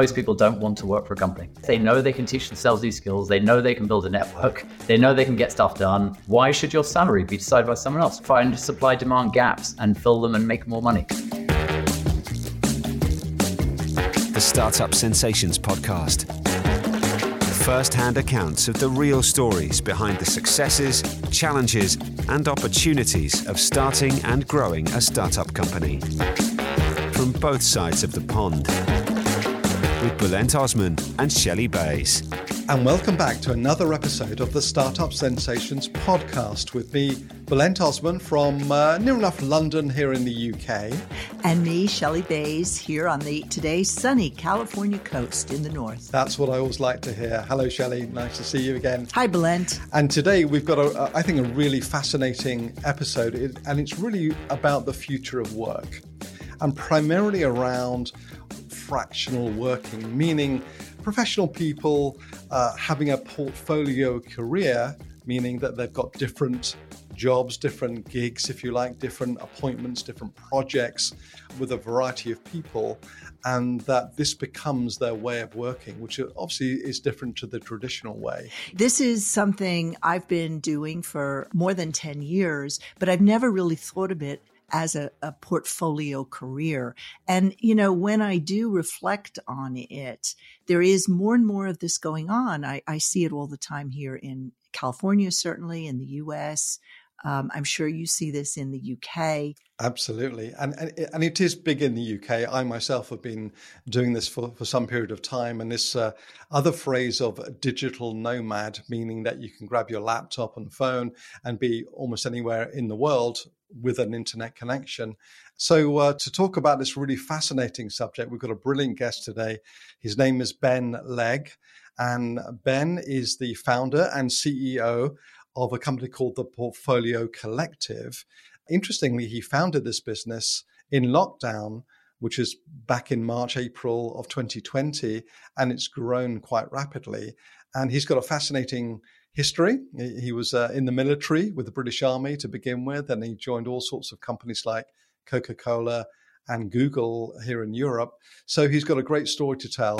most people don't want to work for a company. They know they can teach themselves these skills. They know they can build a network. They know they can get stuff done. Why should your salary be decided by someone else? Find supply demand gaps and fill them and make more money. The Startup Sensations Podcast. First hand accounts of the real stories behind the successes, challenges, and opportunities of starting and growing a startup company. From both sides of the pond with Bulent Osman and Shelley Bays. And welcome back to another episode of the Startup Sensations podcast with me, Bulent Osman from uh, near enough London here in the UK. And me, Shelley Bays, here on the today sunny California coast in the north. That's what I always like to hear. Hello, Shelley. Nice to see you again. Hi, Bulent. And today we've got, a, I think, a really fascinating episode, and it's really about the future of work and primarily around fractional working, meaning professional people uh, having a portfolio career, meaning that they've got different jobs, different gigs, if you like, different appointments, different projects with a variety of people, and that this becomes their way of working, which obviously is different to the traditional way. This is something I've been doing for more than 10 years, but I've never really thought of it as a, a portfolio career. And, you know, when I do reflect on it, there is more and more of this going on. I, I see it all the time here in California, certainly in the US. Um, I'm sure you see this in the UK. Absolutely. And, and, and it is big in the UK. I myself have been doing this for, for some period of time. And this uh, other phrase of digital nomad, meaning that you can grab your laptop and phone and be almost anywhere in the world with an internet connection. So, uh, to talk about this really fascinating subject, we've got a brilliant guest today. His name is Ben Legg. And Ben is the founder and CEO of a company called the Portfolio Collective. Interestingly, he founded this business in lockdown, which is back in March, April of 2020, and it's grown quite rapidly. And he's got a fascinating history. He was uh, in the military with the British Army to begin with, and he joined all sorts of companies like Coca Cola and Google here in Europe. So he's got a great story to tell.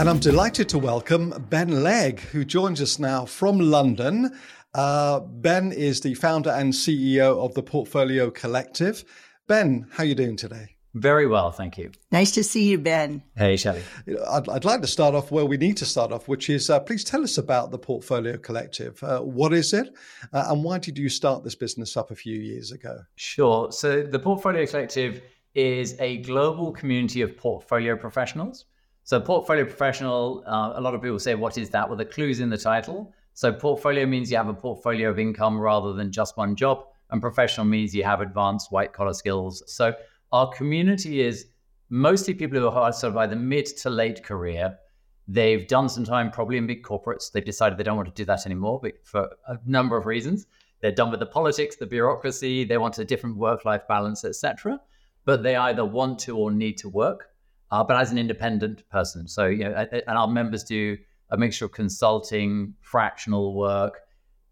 And I'm delighted to welcome Ben Legg, who joins us now from London. Uh, ben is the founder and CEO of the Portfolio Collective. Ben, how are you doing today? Very well, thank you. Nice to see you, Ben. Hey, Shelley. I'd, I'd like to start off where we need to start off, which is uh, please tell us about the Portfolio Collective. Uh, what is it, uh, and why did you start this business up a few years ago? Sure. So, the Portfolio Collective is a global community of portfolio professionals. So, portfolio professional, uh, a lot of people say, what is that? Well, the clue's in the title. So, portfolio means you have a portfolio of income rather than just one job, and professional means you have advanced white collar skills. So, our community is mostly people who are sort of either mid to late career. They've done some time probably in big corporates. They've decided they don't want to do that anymore for a number of reasons. They're done with the politics, the bureaucracy. They want a different work-life balance, etc. But they either want to or need to work uh, but as an independent person. So, you know, and our members do a mixture of consulting, fractional work,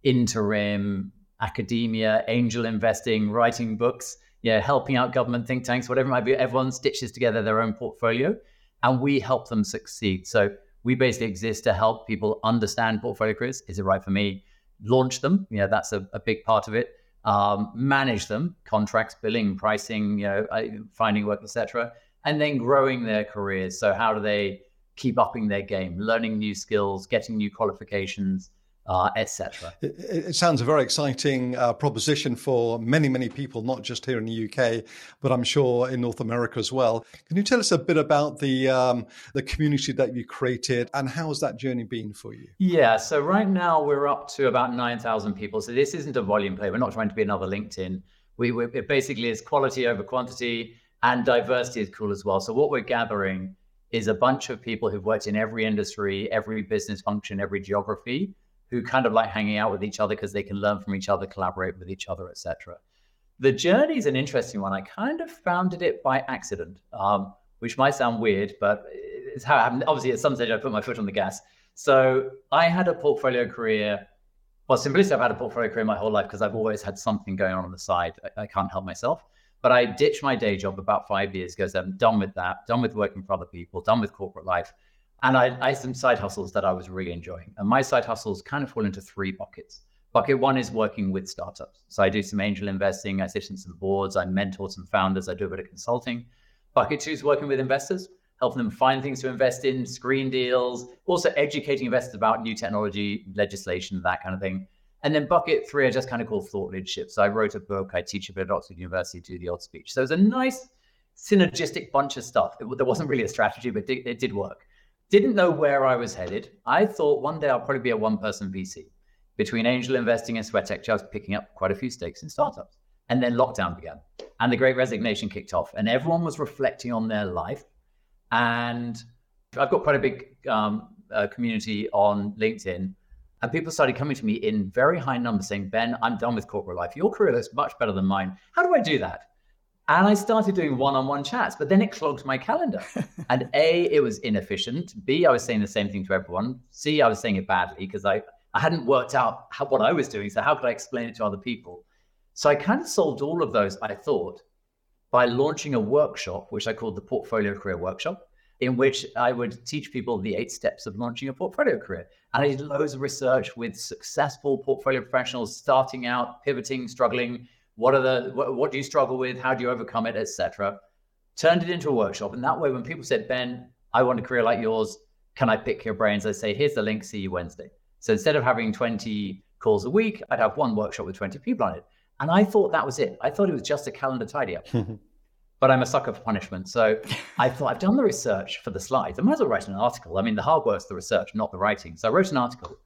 interim, academia, angel investing, writing books, yeah, helping out government think tanks, whatever it might be. Everyone stitches together their own portfolio and we help them succeed. So we basically exist to help people understand portfolio careers. Is it right for me? Launch them. Yeah, that's a, a big part of it. Um, manage them, contracts, billing, pricing, you know, finding work, etc and then growing their careers. So, how do they keep upping their game, learning new skills, getting new qualifications, uh, etc. It, it, sounds a very exciting uh, proposition for many, many people, not just here in the UK, but I'm sure in North America as well. Can you tell us a bit about the um, the community that you created and how has that journey been for you? Yeah, so right now we're up to about nine thousand people. So this isn't a volume play. We're not trying to be another LinkedIn. We, we it basically is quality over quantity and diversity is cool as well. So what we're gathering is a bunch of people who've worked in every industry, every business function, every geography, who kind of like hanging out with each other because they can learn from each other, collaborate with each other, etc. The journey is an interesting one. I kind of founded it by accident, um, which might sound weird, but it's how it happened. Obviously, at some stage, I put my foot on the gas. So I had a portfolio career. Well, simply, I've had a portfolio career my whole life because I've always had something going on on the side. I, I can't help myself. But I ditched my day job about five years ago. So I'm done with that, done with working for other people, done with corporate life. And I, I had some side hustles that I was really enjoying. And my side hustles kind of fall into three buckets. Bucket one is working with startups. So I do some angel investing, I sit in some boards, I mentor some founders, I do a bit of consulting. Bucket two is working with investors, helping them find things to invest in, screen deals, also educating investors about new technology, legislation, that kind of thing. And then bucket three, I just kind of call thought leadership. So I wrote a book, I teach a bit at Oxford University, do the odd speech. So it was a nice synergistic bunch of stuff. It, there wasn't really a strategy, but it, it did work. Didn't know where I was headed. I thought one day I'll probably be a one person VC. Between angel investing and sweat equity, I was picking up quite a few stakes in startups. And then lockdown began and the great resignation kicked off, and everyone was reflecting on their life. And I've got quite a big um, uh, community on LinkedIn. And people started coming to me in very high numbers saying, Ben, I'm done with corporate life. Your career looks much better than mine. How do I do that? And I started doing one on one chats, but then it clogged my calendar. and A, it was inefficient. B, I was saying the same thing to everyone. C, I was saying it badly because I, I hadn't worked out how, what I was doing. So, how could I explain it to other people? So, I kind of solved all of those, I thought, by launching a workshop, which I called the Portfolio Career Workshop, in which I would teach people the eight steps of launching a portfolio career. And I did loads of research with successful portfolio professionals starting out, pivoting, struggling what are the what, what do you struggle with? How do you overcome it, etc. Turned it into a workshop, and that way, when people said, "Ben, I want a career like yours. Can I pick your brains?" I say, "Here's the link. See you Wednesday." So instead of having 20 calls a week, I'd have one workshop with 20 people on it. And I thought that was it. I thought it was just a calendar tidy up. but I'm a sucker for punishment. So I thought I've done the research for the slides. I might as well write an article. I mean, the hard work's the research, not the writing. So I wrote an article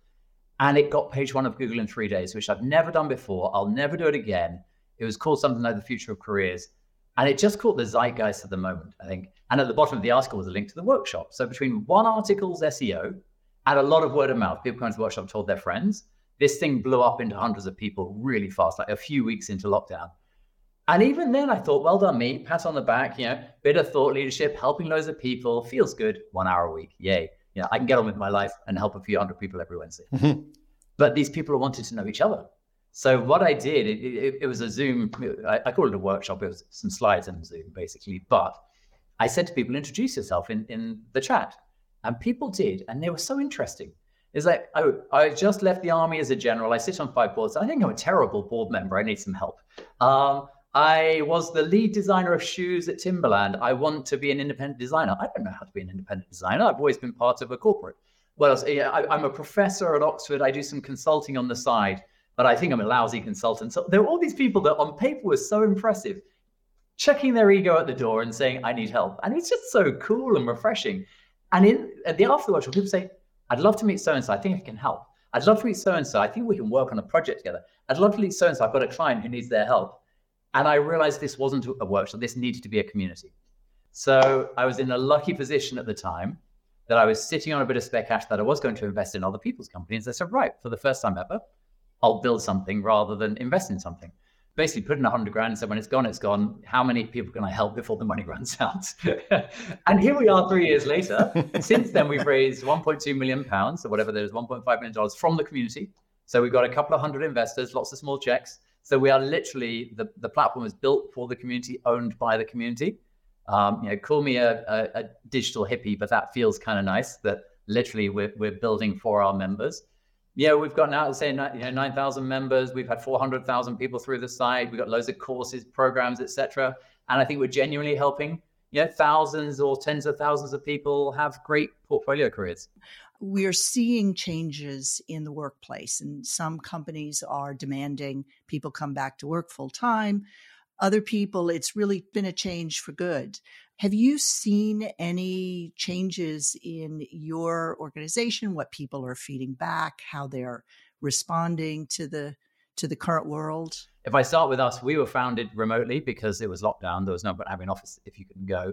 and it got page one of Google in three days, which I've never done before. I'll never do it again. It was called something like The Future of Careers. And it just caught the zeitgeist of the moment, I think. And at the bottom of the article was a link to the workshop. So between one article's SEO and a lot of word of mouth, people coming to the workshop told their friends, this thing blew up into hundreds of people really fast, like a few weeks into lockdown. And even then, I thought, well done, me, pat on the back, you know, bit of thought leadership, helping loads of people, feels good, one hour a week, yay. You know, I can get on with my life and help a few hundred people every Wednesday. Mm-hmm. But these people wanted to know each other. So what I did, it, it, it was a Zoom. I, I call it a workshop. It was some slides and Zoom, basically. But I said to people, introduce yourself in in the chat, and people did, and they were so interesting. It's like, oh, I just left the army as a general. I sit on five boards. I think I'm a terrible board member. I need some help. Um, I was the lead designer of shoes at Timberland. I want to be an independent designer. I don't know how to be an independent designer. I've always been part of a corporate. Else? I, I'm a professor at Oxford. I do some consulting on the side but I think I'm a lousy consultant. So there were all these people that on paper were so impressive, checking their ego at the door and saying, I need help. And it's just so cool and refreshing. And in at the after workshop, people say, I'd love to meet so and so. I think I can help. I'd love to meet so and so. I think we can work on a project together. I'd love to meet so and so. I've got a client who needs their help. And I realized this wasn't a workshop, this needed to be a community. So I was in a lucky position at the time that I was sitting on a bit of spare cash that I was going to invest in other people's companies. I said, right, for the first time ever, I'll build something rather than invest in something. Basically, put in a hundred grand. So when it's gone, it's gone. How many people can I help before the money runs out? and here we are, three years later. Since then, we've raised 1.2 million pounds, or whatever. There's 1.5 million dollars from the community. So we've got a couple of hundred investors, lots of small checks. So we are literally the the platform is built for the community, owned by the community. Um, you know, call me a, a, a digital hippie, but that feels kind of nice. That literally we're we're building for our members yeah, we've got now, say, you know, 9,000 members. We've had 400,000 people through the site. We've got loads of courses, programs, etc. And I think we're genuinely helping, you know, thousands or tens of thousands of people have great portfolio careers. We're seeing changes in the workplace, and some companies are demanding people come back to work full time. Other people, it's really been a change for good. Have you seen any changes in your organization, what people are feeding back, how they're responding to the to the current world? If I start with us, we were founded remotely because it was lockdown. There was no having an office if you couldn't go.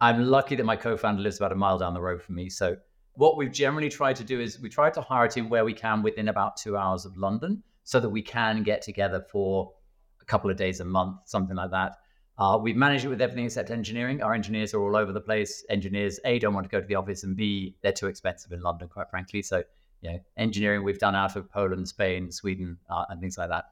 I'm lucky that my co-founder lives about a mile down the road from me. So what we've generally tried to do is we try to hire a team where we can within about two hours of London so that we can get together for a couple of days a month, something like that. Uh, we've managed it with everything except engineering. Our engineers are all over the place. Engineers, A, don't want to go to the office, and B, they're too expensive in London, quite frankly. So, you know, engineering we've done out of Poland, Spain, Sweden, uh, and things like that.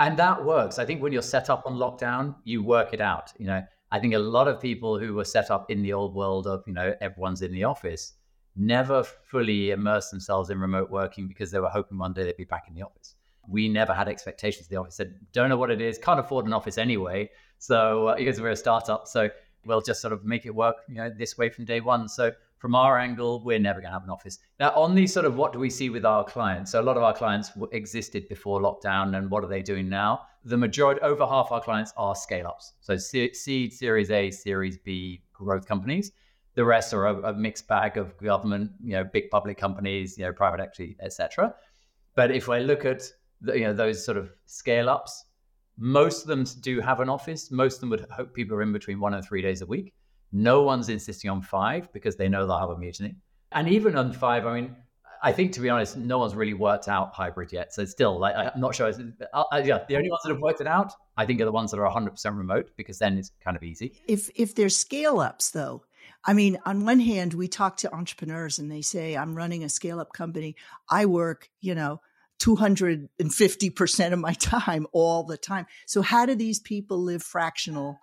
And that works. I think when you're set up on lockdown, you work it out. You know, I think a lot of people who were set up in the old world of, you know, everyone's in the office never fully immersed themselves in remote working because they were hoping one day they'd be back in the office. We never had expectations. The office said, don't know what it is, can't afford an office anyway. So, uh, because we're a startup, so we'll just sort of make it work, you know, this way from day one. So, from our angle, we're never going to have an office. Now, on the sort of what do we see with our clients? So, a lot of our clients existed before lockdown, and what are they doing now? The majority, over half our clients are scale ups. So, seed, Series A, Series B growth companies. The rest are a, a mixed bag of government, you know, big public companies, you know, private equity, etc. But if I look at the, you know those sort of scale ups, most of them do have an office. Most of them would hope people are in between one and three days a week. No one's insisting on five because they know they'll have a mutiny. And even on five, I mean, I think to be honest, no one's really worked out hybrid yet. So still, like, I'm not sure. Uh, uh, yeah, the only ones that have worked it out, I think, are the ones that are 100% remote because then it's kind of easy. If if there's scale ups though, I mean, on one hand, we talk to entrepreneurs and they say, I'm running a scale up company. I work, you know, 250% of my time all the time. So how do these people live fractional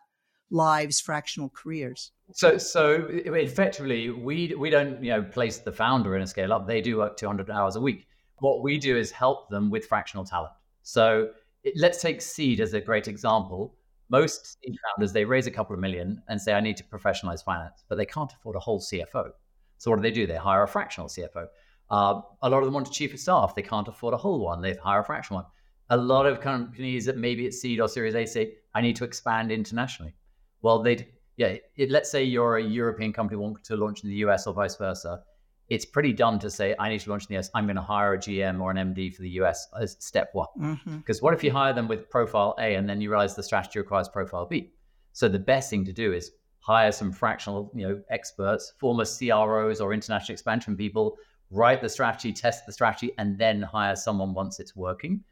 lives, fractional careers? So, so effectively, we we don't you know place the founder in a scale up. They do work 200 hours a week. What we do is help them with fractional talent. So, it, let's take Seed as a great example most seed founders they raise a couple of million and say i need to professionalize finance but they can't afford a whole cfo so what do they do? They hire a fractional cfo uh, a lot of them want a chief of staff. They can't afford a whole one. They hire a fractional one. A lot of companies that maybe it's seed or series a say i need to expand internationally. Well they yeah it, let's say you're a european company wanting to launch in the us or vice versa it's pretty dumb to say I need to launch in the US. I'm going to hire a GM or an MD for the US as step one. Because mm-hmm. what if you hire them with profile A and then you realize the strategy requires profile B? So the best thing to do is hire some fractional, you know, experts, former CROs or international expansion people, write the strategy, test the strategy, and then hire someone once it's working.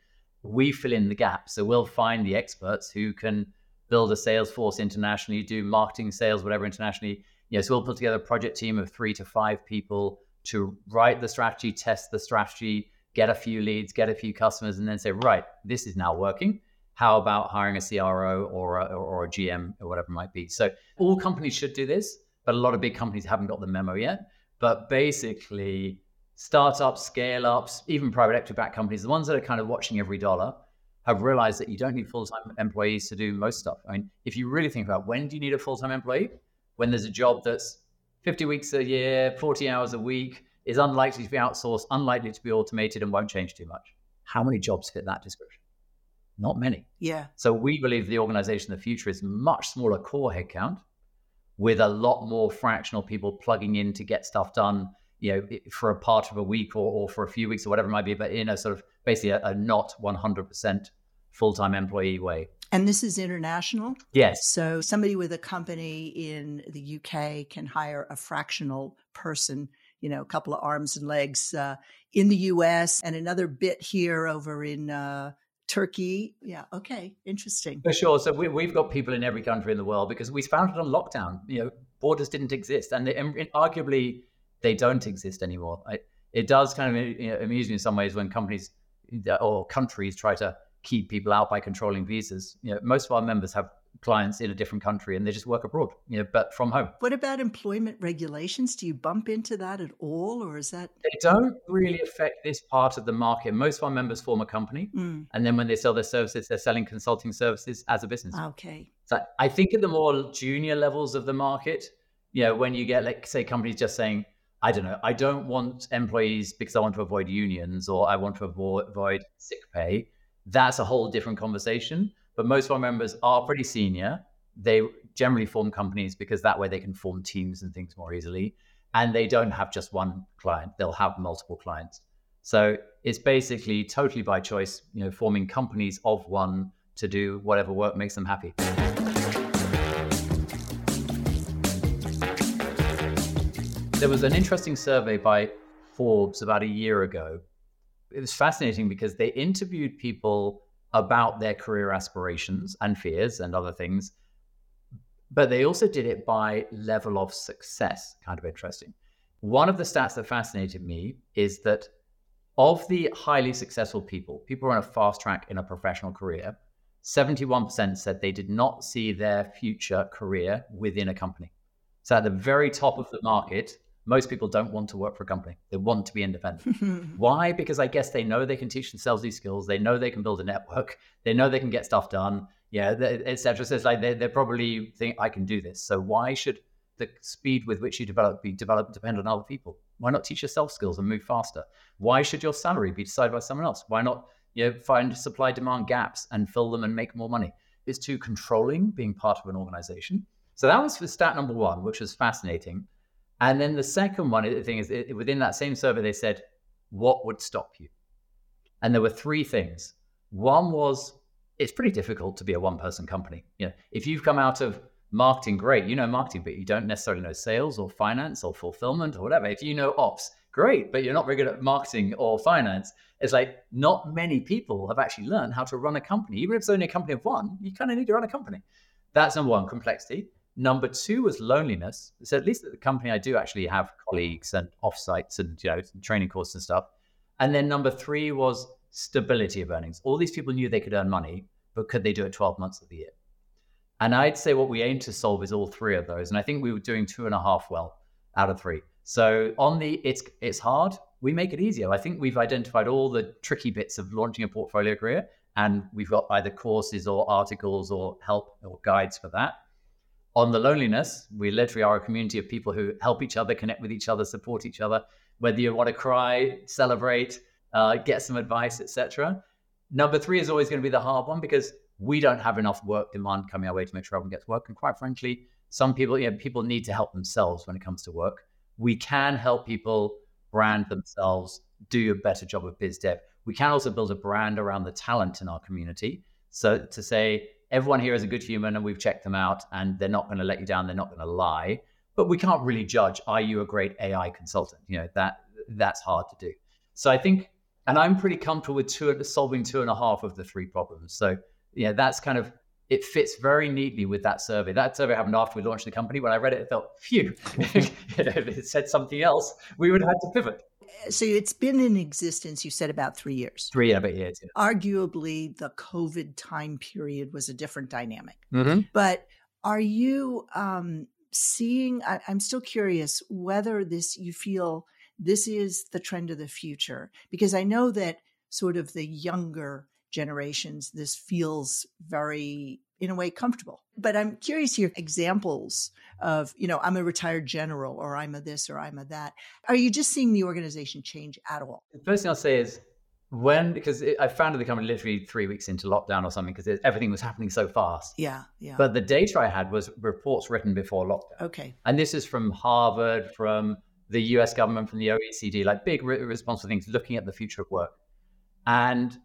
We fill in the gap. So we'll find the experts who can build a sales force internationally, do marketing, sales, whatever internationally. You know, so we'll put together a project team of three to five people to write the strategy, test the strategy, get a few leads, get a few customers, and then say, right, this is now working. How about hiring a CRO or a, or a GM or whatever it might be? So all companies should do this, but a lot of big companies haven't got the memo yet. But basically, startups, scale ups, even private equity backed companies, the ones that are kind of watching every dollar, have realized that you don't need full time employees to do most stuff. I mean, if you really think about when do you need a full time employee? When there's a job that's 50 weeks a year, 40 hours a week is unlikely to be outsourced, unlikely to be automated, and won't change too much. How many jobs fit that description? Not many. Yeah. So we believe the organization of the future is much smaller core headcount with a lot more fractional people plugging in to get stuff done, you know, for a part of a week or, or for a few weeks or whatever it might be, but in a sort of basically a, a not 100% full-time employee way. And this is international? Yes. So somebody with a company in the UK can hire a fractional person, you know, a couple of arms and legs uh, in the US and another bit here over in uh, Turkey. Yeah. Okay. Interesting. For sure. So we, have got people in every country in the world because we found it on lockdown. You know, borders didn't exist, and, they, and arguably they don't exist anymore. I, it does kind of you know, amuse me in some ways when companies or countries try to keep people out by controlling visas. You know, most of our members have clients in a different country and they just work abroad, you know, but from home. What about employment regulations? Do you bump into that at all or is that They don't really affect this part of the market. Most of our members form a company mm. and then when they sell their services they're selling consulting services as a business. Okay. So I think at the more junior levels of the market, you know, when you get like say companies just saying I don't know, I don't want employees because I want to avoid unions or I want to avoid sick pay that's a whole different conversation. But most of our members are pretty senior. They generally form companies because that way they can form teams and things more easily. And they don't have just one client, they'll have multiple clients. So it's basically totally by choice, you know, forming companies of one to do whatever work makes them happy. There was an interesting survey by Forbes about a year ago it was fascinating because they interviewed people about their career aspirations and fears and other things, but they also did it by level of success. Kind of interesting. One of the stats that fascinated me is that of the highly successful people, people on a fast track in a professional career, 71% said they did not see their future career within a company. So at the very top of the market, most people don't want to work for a company. They want to be independent. Why? Because I guess they know they can teach themselves these skills. They know they can build a network. They know they can get stuff done. Yeah, etc. So it's like they they probably think I can do this. So why should the speed with which you develop be developed depend on other people? Why not teach yourself skills and move faster? Why should your salary be decided by someone else? Why not you know, find supply demand gaps and fill them and make more money? It's too controlling being part of an organization. So that was for stat number one, which was fascinating. And then the second one, the thing is, it, within that same survey, they said, what would stop you? And there were three things. One was, it's pretty difficult to be a one person company. You know, if you've come out of marketing, great, you know marketing, but you don't necessarily know sales or finance or fulfillment or whatever. If you know ops, great, but you're not very good at marketing or finance. It's like not many people have actually learned how to run a company. Even if it's only a company of one, you kind of need to run a company. That's number one, complexity. Number two was loneliness. So at least at the company, I do actually have colleagues and offsites and you know training courses and stuff. And then number three was stability of earnings. All these people knew they could earn money, but could they do it 12 months of the year? And I'd say what we aim to solve is all three of those. And I think we were doing two and a half well out of three. So on the it's it's hard, we make it easier. I think we've identified all the tricky bits of launching a portfolio career, and we've got either courses or articles or help or guides for that on the loneliness, we literally are a community of people who help each other, connect with each other, support each other. Whether you want to cry, celebrate, uh, get some advice, etc. Number three is always going to be the hard one because we don't have enough work demand coming our way to make sure everyone gets work. And quite frankly, some people, you know, people need to help themselves when it comes to work. We can help people brand themselves, do a better job of biz dev. We can also build a brand around the talent in our community. So to say, everyone here is a good human and we've checked them out and they're not going to let you down. They're not going to lie. But we can't really judge, are you a great AI consultant? You know, that that's hard to do. So I think, and I'm pretty comfortable with two, solving two and a half of the three problems. So yeah, that's kind of it fits very neatly with that survey. That survey happened after we launched the company. When I read it, I felt, phew, if it said something else, we would have had to pivot so it's been in existence, you said about three years. Three and a years. Yeah. Arguably, the COVID time period was a different dynamic. Mm-hmm. But are you um, seeing? I, I'm still curious whether this you feel this is the trend of the future because I know that sort of the younger generations, this feels very in a way comfortable. But I'm curious hear examples of, you know, I'm a retired general or I'm a this or I'm a that. Are you just seeing the organization change at all? The first thing I'll say is when, because it, I founded the company literally three weeks into lockdown or something because everything was happening so fast. Yeah, yeah. But the data I had was reports written before lockdown. Okay. And this is from Harvard, from the US government, from the OECD, like big responsible things looking at the future of work. And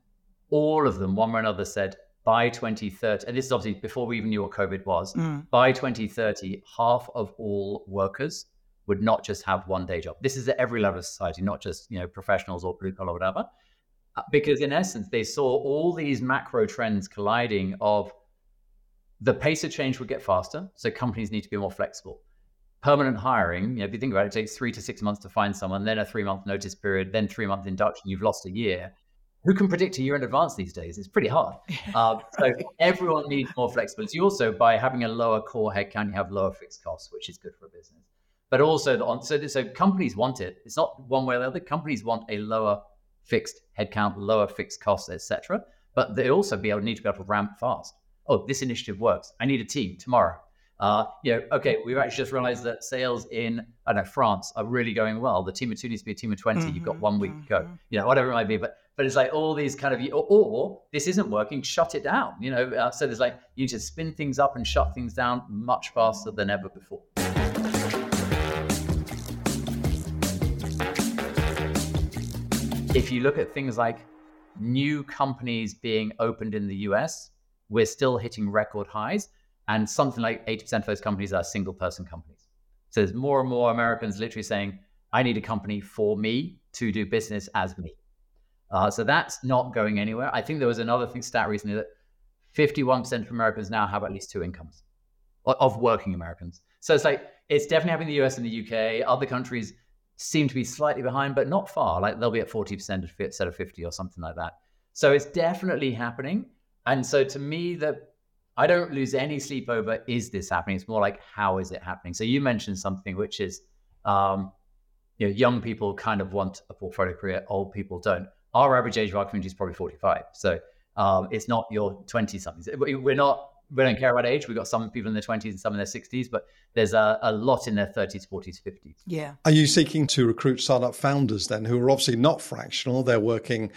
all of them, one way or another, said by 2030, and this is obviously before we even knew what COVID was, mm. by 2030, half of all workers would not just have one day job. This is at every level of society, not just you know professionals or blue collar or whatever. Uh, because in essence, they saw all these macro trends colliding of the pace of change would get faster, so companies need to be more flexible. Permanent hiring, you know, if you think about it, it takes three to six months to find someone, then a three month notice period, then three month induction, you've lost a year who can predict a year in advance these days? It's pretty hard. Uh, so everyone needs more flexibility. Also, by having a lower core headcount, you have lower fixed costs, which is good for a business. But also, the, so, so companies want it. It's not one way or the other. Companies want a lower fixed headcount, lower fixed costs, etc. But they also be able need to be able to ramp fast. Oh, this initiative works. I need a team tomorrow. Uh, you know, okay, we've actually just realized that sales in I don't know France are really going well. The team of two needs to be a team of 20 mm-hmm, You've got one week mm-hmm. to go. Mm-hmm. You know, whatever it might be. But but it's like all these kind of or, or this isn't working, shut it down. You know, uh, so there's like you just spin things up and shut things down much faster than ever before. If you look at things like new companies being opened in the US, we're still hitting record highs and something like 80% of those companies are single person companies. So there's more and more Americans literally saying, I need a company for me to do business as me. Uh, so that's not going anywhere. I think there was another thing stat recently that 51% of Americans now have at least two incomes of working Americans. So it's like, it's definitely happening in the US and the UK. Other countries seem to be slightly behind, but not far. Like they'll be at 40% instead of 50 or something like that. So it's definitely happening. And so to me, that I don't lose any sleep over is this happening? It's more like how is it happening? So you mentioned something which is um, you know, young people kind of want a portfolio career, old people don't. Our average age of our community is probably 45. So um, it's not your 20 somethings. We're not we don't care about age. We've got some people in their 20s and some in their 60s, but there's a, a, lot in their 30s, 40s, 50s. Yeah. Are you seeking to recruit startup founders then who are obviously not fractional? They're working,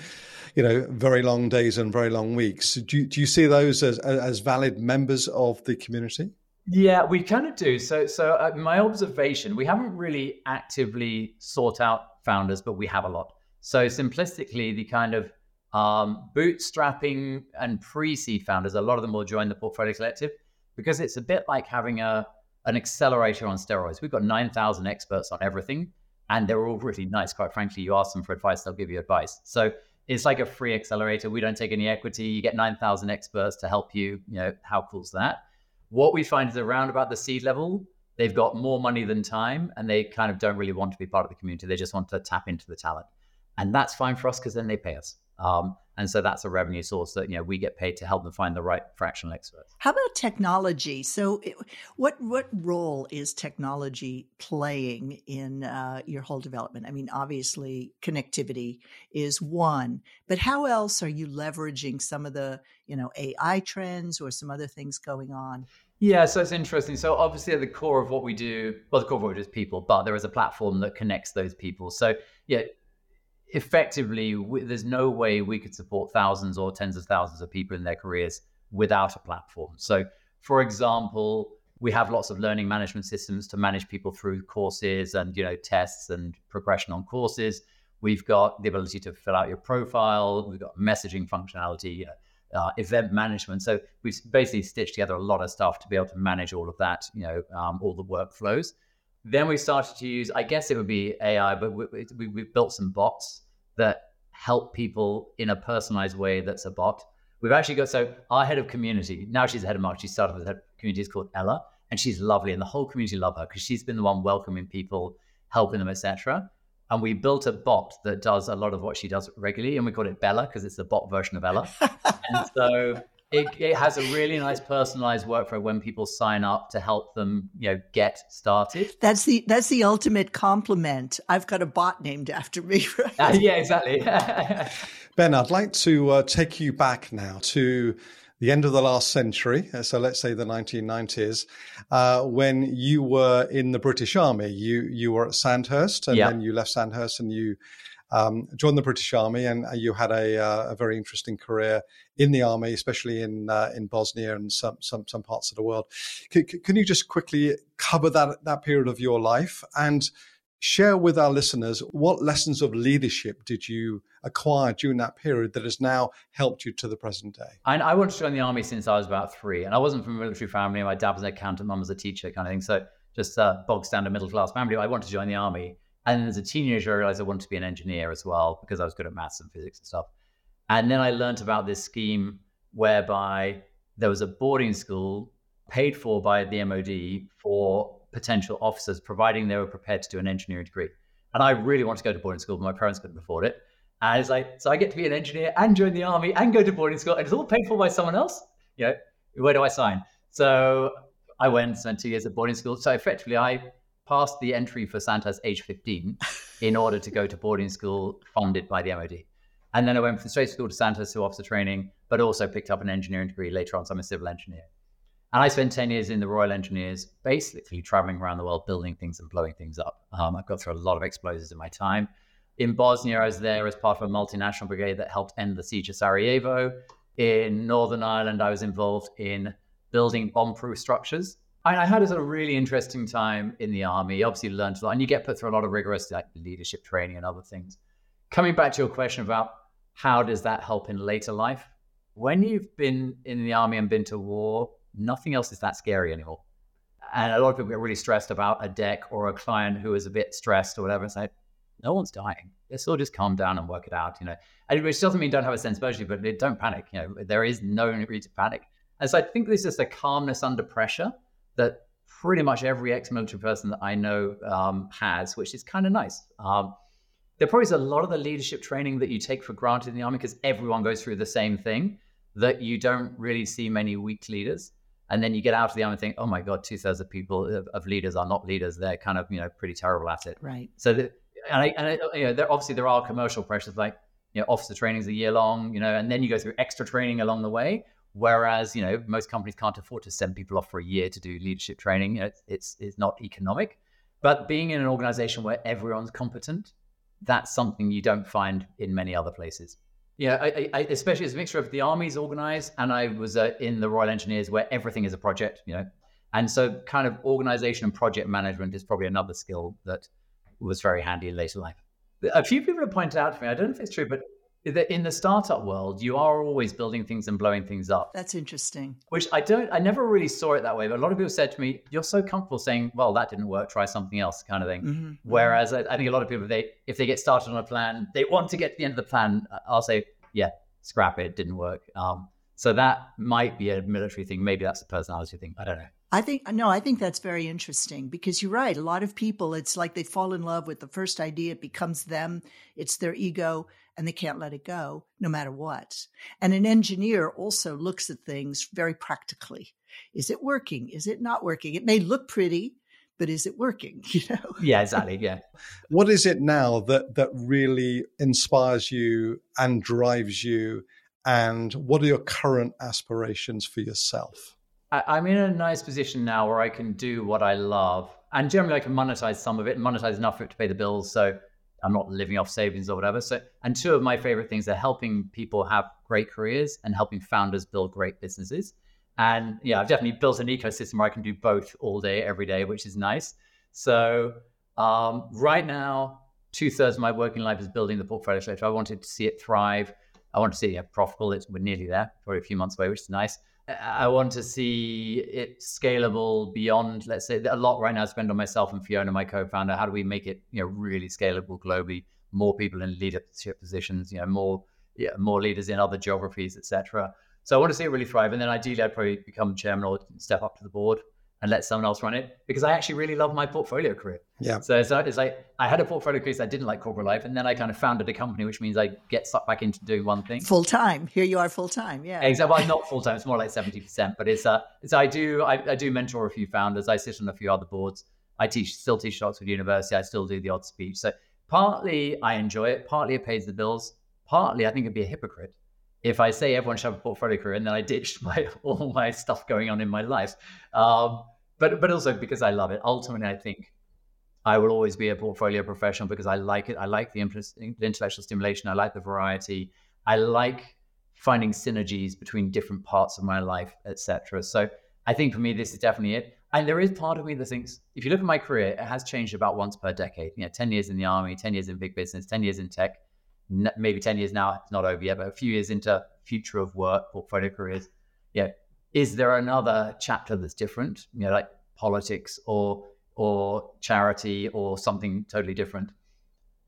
you know, very long days and very long weeks. Do you, do you see those as, as valid members of the community? Yeah, we kind of do. So, so uh, my observation, we haven't really actively sought out founders, but we have a lot. So, simplistically, the kind of um, bootstrapping and pre-seed founders, a lot of them will join the Portfolio Collective because it's a bit like having a an accelerator on steroids. We've got 9,000 experts on everything, and they're all really nice. Quite frankly, you ask them for advice, they'll give you advice. So it's like a free accelerator. We don't take any equity. You get 9,000 experts to help you. You know, how cool's that? What we find is around about the seed level, they've got more money than time, and they kind of don't really want to be part of the community. They just want to tap into the talent. And that's fine for us because then they pay us. Um, and so that's a revenue source that you know we get paid to help them find the right fractional experts. How about technology? So, it, what what role is technology playing in uh, your whole development? I mean, obviously, connectivity is one, but how else are you leveraging some of the you know AI trends or some other things going on? Yeah, so it's interesting. So obviously, at the core of what we do, well, the core of what we do is people, but there is a platform that connects those people. So yeah, effectively, we, there's no way we could support thousands or tens of thousands of people in their careers without a platform. So, for example, we have lots of learning management systems to manage people through courses and you know tests and progression on courses. We've got the ability to fill out your profile. We've got messaging functionality, know, uh, event management. So we've basically stitched together a lot of stuff to be able to manage all of that, you know, um, all the workflows. Then we started to use, I guess it would be AI, but we, we, we built some bots that help people in a personalized way that's a bot. We've actually got so our head of community now she's the head of marketing. She started with head of community is called Ella, and she's lovely, and the whole community love her because she's been the one welcoming people, helping them, etc. And we built a bot that does a lot of what she does regularly, and we call it Bella because it's the bot version of Ella. and so it, it has a really nice personalized workflow when people sign up to help them, you know, get started. That's the that's the ultimate compliment. I've got a bot named after me. Right? Uh, yeah, exactly. ben, I'd like to uh, take you back now to the end of the last century, uh, so let's say the 1990s, uh, when you were in the British Army. You you were at Sandhurst, and then you left Sandhurst, and you um, joined the British Army, and you had a, uh, a, very interesting career in the army, especially in uh, in Bosnia and some some some parts of the world. Can, can, you just quickly cover that that period of your life and share with our listeners what lessons of leadership did you acquire during that period that has now helped you to the present day? I, I wanted to join the army since I was about three, and I wasn't from a military family. My dad was an accountant, mum was a teacher, kind of thing. So just a bog standard middle class family. I wanted to join the army. And then as a teenager, I realized I wanted to be an engineer as well because I was good at maths and physics and stuff. And then I learned about this scheme whereby there was a boarding school paid for by the MOD for potential officers, providing they were prepared to do an engineering degree. And I really wanted to go to boarding school, but my parents couldn't afford it. And it's like, so I get to be an engineer and join the army and go to boarding school, and it's all paid for by someone else. You know, where do I sign? So I went, spent two years at boarding school. So effectively, I passed the entry for Sandhurst age 15 in order to go to boarding school funded by the MOD. And then I went from straight school to Sandhurst to officer training, but also picked up an engineering degree later on. So I'm a civil engineer. And I spent 10 years in the Royal Engineers, basically traveling around the world, building things and blowing things up. Um, I've got through a lot of explosives in my time. In Bosnia, I was there as part of a multinational brigade that helped end the siege of Sarajevo. In Northern Ireland, I was involved in building bomb proof structures I, had a sort of really interesting time in the army. Obviously, learned a lot, and you get put through a lot of rigorous like leadership training and other things. Coming back to your question about how does that help in later life? When you've been in the army and been to war, nothing else is that scary anymore. And a lot of people get really stressed about a deck or a client who is a bit stressed or whatever. Like, no one's dying. Let's all just calm down and work it out, you know. And which doesn't mean don't have a sense of urgency, but don't panic. You know, there is no need to panic. And so I think there's just a calmness under pressure that pretty much every ex-military person that I know um, has, which is kind of nice. Um, there probably is a lot of the leadership training that you take for granted in the army because everyone goes through the same thing that you don't really see many weak leaders. And then you get out of the army and think, oh my God, two thirds of people of, of, leaders are not leaders. They're kind of, you know, pretty terrible at it. Right. So, the, and, I, and I, you know, there, obviously there are commercial pressures like, you know, officer training is a year long, you know, and then you go through extra training along the way. Whereas, you know, most companies can't afford to send people off for a year to do leadership training. It's, it's, it's not economic. But being in an organization where everyone's competent, that's something you don't find in many other places. Yeah, I, I, especially as a mixture of the army's organized, and I was uh, in the Royal Engineers where everything is a project, you know, and so kind of organization and project management is probably another skill that was very handy in later life. A few people have pointed out to me, I don't know if it's true, but in the startup world, you are always building things and blowing things up. That's interesting. Which I don't, I never really saw it that way. But a lot of people said to me, "You're so comfortable saying, well, that didn't work. Try something else,' kind of thing." Mm-hmm. Whereas I, I, think a lot of people, if they if they get started on a plan, they want to get to the end of the plan. I'll say, "Yeah, scrap it. Didn't work." Um, so that might be a military thing. Maybe that's a personality thing. I don't know. I think no, I think that's very interesting because you're right. A lot of people, it's like they fall in love with the first idea. It becomes them. It's their ego and they can't let it go no matter what. And an engineer also looks at things very practically. Is it working? Is it not working? It may look pretty, but is it working? You know? Yeah, exactly. Yeah. what is it now that that really inspires you and drives you? And what are your current aspirations for yourself? I, am in a nice position now where I can do what I love, and generally I can monetize some of it, and monetize enough for it to pay the bills. So I'm not living off savings or whatever. So, and two of my favorite things are helping people have great careers and helping founders build great businesses. And yeah, I've definitely built an ecosystem where I can do both all day, every day, which is nice. So um, right now, two thirds of my working life is building the portfolio structure. I wanted to see it thrive. I want to see it profitable. It's we're nearly there, probably a few months away, which is nice. I want to see it scalable beyond, let's say, a lot right now I spend on myself and Fiona, my co-founder. How do we make it, you know, really scalable globally? More people in leadership positions, you know, more yeah, more leaders in other geographies, etc. So I want to see it really thrive, and then ideally I'd probably become chairman or step up to the board and let someone else run it because I actually really love my portfolio career. Yeah. So it's, it's like I had a portfolio career, so I didn't like corporate life, and then I kind of founded a company, which means I get sucked back into doing one thing full time. Here you are full time. Yeah. Exactly. Well, not full time. It's more like seventy percent, but it's uh, it's I do I, I do mentor a few founders. I sit on a few other boards. I teach still teach at Oxford University. I still do the odd speech. So partly I enjoy it. Partly it pays the bills. Partly I think it'd be a hypocrite if I say everyone should have a portfolio career and then I ditched my all my stuff going on in my life. Um, but but also because I love it. Ultimately, I think I will always be a portfolio professional because I like it. I like the intellectual stimulation. I like the variety. I like finding synergies between different parts of my life, etc. So I think for me, this is definitely it. And there is part of me that thinks, if you look at my career, it has changed about once per decade. You know, ten years in the army, ten years in big business, ten years in tech, maybe ten years now. It's not over yet, but a few years into future of work, portfolio careers. Yeah, is there another chapter that's different? You know, like politics or or charity or something totally different.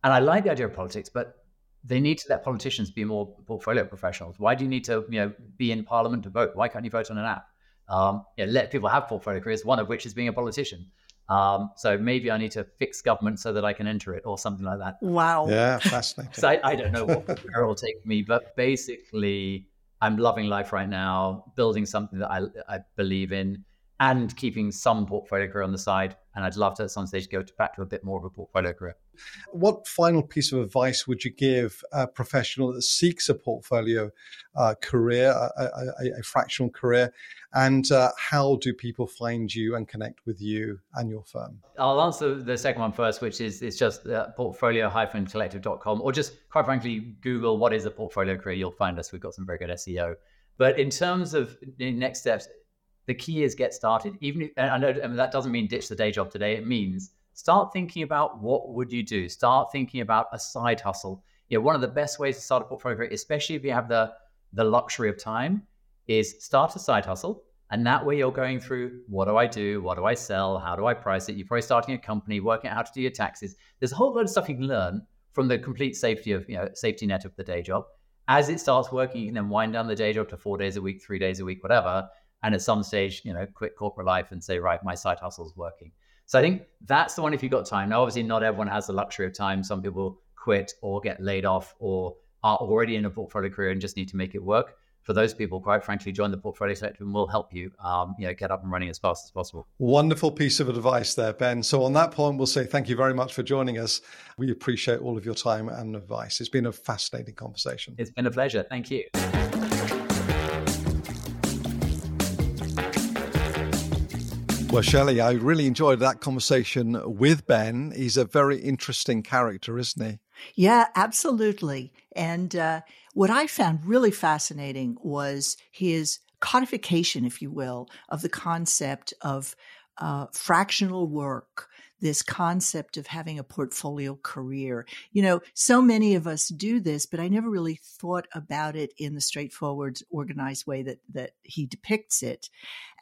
And I like the idea of politics, but they need to let politicians be more portfolio professionals. Why do you need to, you know, be in parliament to vote? Why can't you vote on an app? Um, you know, let people have portfolio careers, one of which is being a politician. Um, so maybe I need to fix government so that I can enter it or something like that. Wow. Yeah, fascinating. so I, I, don't know what where it will take me, but basically I'm loving life right now, building something that I, I believe in and keeping some portfolio career on the side. And I'd love to at some stage go to, back to a bit more of a portfolio career. What final piece of advice would you give a professional that seeks a portfolio uh, career, a, a, a, fractional career? And uh, how do people find you and connect with you and your firm? I'll answer the second one first, which is it's just uh, portfolio-collective.com, or just quite frankly, Google what is a portfolio career. You'll find us. We've got some very good SEO. But in terms of next steps, the key is get started. Even if, I know I mean, that doesn't mean ditch the day job today. It means start thinking about what would you do. Start thinking about a side hustle. You know, one of the best ways to start a portfolio especially if you have the the luxury of time, is start a side hustle. And that way you're going through what do I do? What do I sell? How do I price it? You're probably starting a company, working out how to do your taxes. There's a whole load of stuff you can learn from the complete safety of, you know, safety net of the day job. As it starts working, you can then wind down the day job to four days a week, three days a week, whatever and at some stage, you know, quit corporate life and say, right, my side hustle is working. So I think that's the one if you've got time. Now, obviously, not everyone has the luxury of time. Some people quit or get laid off or are already in a portfolio career and just need to make it work for those people, quite frankly, join the portfolio sector and we'll help you, um, you know, get up and running as fast as possible. Wonderful piece of advice there, Ben. So on that point, we'll say thank you very much for joining us. We appreciate all of your time and advice. It's been a fascinating conversation. It's been a pleasure. Thank you. Well, Shelley, I really enjoyed that conversation with Ben. He's a very interesting character, isn't he? Yeah, absolutely. And uh, what I found really fascinating was his codification, if you will, of the concept of uh, fractional work, this concept of having a portfolio career. You know, so many of us do this, but I never really thought about it in the straightforward, organized way that, that he depicts it.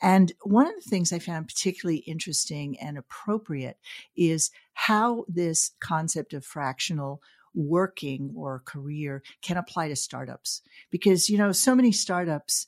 And one of the things I found particularly interesting and appropriate is how this concept of fractional working or career can apply to startups because you know so many startups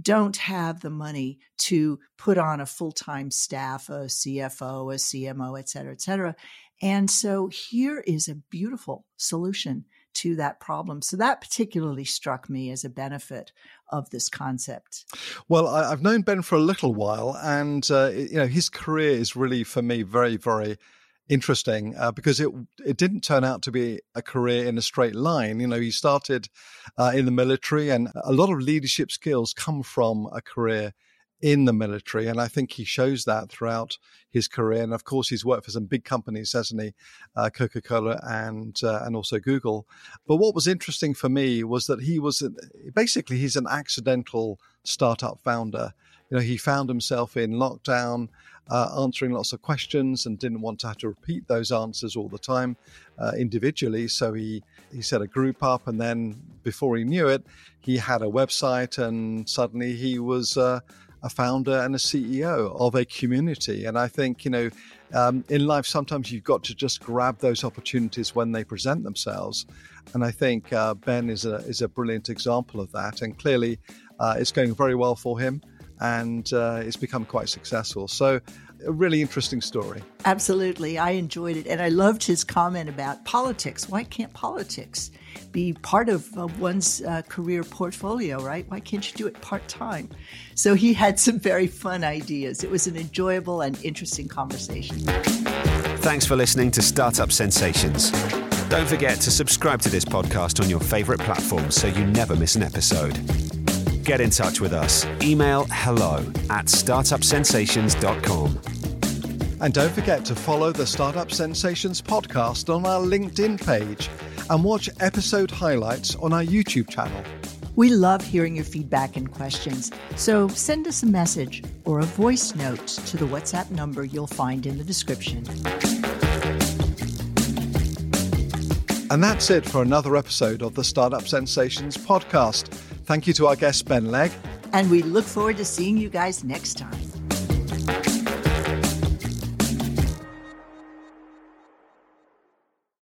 don't have the money to put on a full-time staff a cfo a cmo et cetera et cetera and so here is a beautiful solution to that problem. So that particularly struck me as a benefit of this concept. Well, I, have known Ben for a little while, and uh, you know his career is really for me very, very interesting uh, because it it didn't turn out to be a career in a straight line. You know, he started uh, in the military, and a lot of leadership skills come from a career in the military, and I think he shows that throughout his career. And of course, he's worked for some big companies, hasn't he? Uh, Coca Cola and uh, and also Google. But what was interesting for me was that he was basically he's an accidental startup founder. You know, he found himself in lockdown uh, answering lots of questions and didn't want to have to repeat those answers all the time uh, individually. So he, he set a group up, and then before he knew it, he had a website, and suddenly he was uh, a founder and a CEO of a community. And I think, you know, um, in life, sometimes you've got to just grab those opportunities when they present themselves. And I think uh, Ben is a, is a brilliant example of that. And clearly, uh, it's going very well for him and uh, it's become quite successful. So, a really interesting story. Absolutely. I enjoyed it. And I loved his comment about politics. Why can't politics be part of uh, one's uh, career portfolio, right? Why can't you do it part time? So, he had some very fun ideas. It was an enjoyable and interesting conversation. Thanks for listening to Startup Sensations. Don't forget to subscribe to this podcast on your favorite platform so you never miss an episode get in touch with us. Email hello at startupsensations.com. And don't forget to follow the Startup Sensations podcast on our LinkedIn page and watch episode highlights on our YouTube channel. We love hearing your feedback and questions, so send us a message or a voice note to the WhatsApp number you'll find in the description. And that's it for another episode of the Startup Sensations podcast. Thank you to our guest, Ben Legg. And we look forward to seeing you guys next time.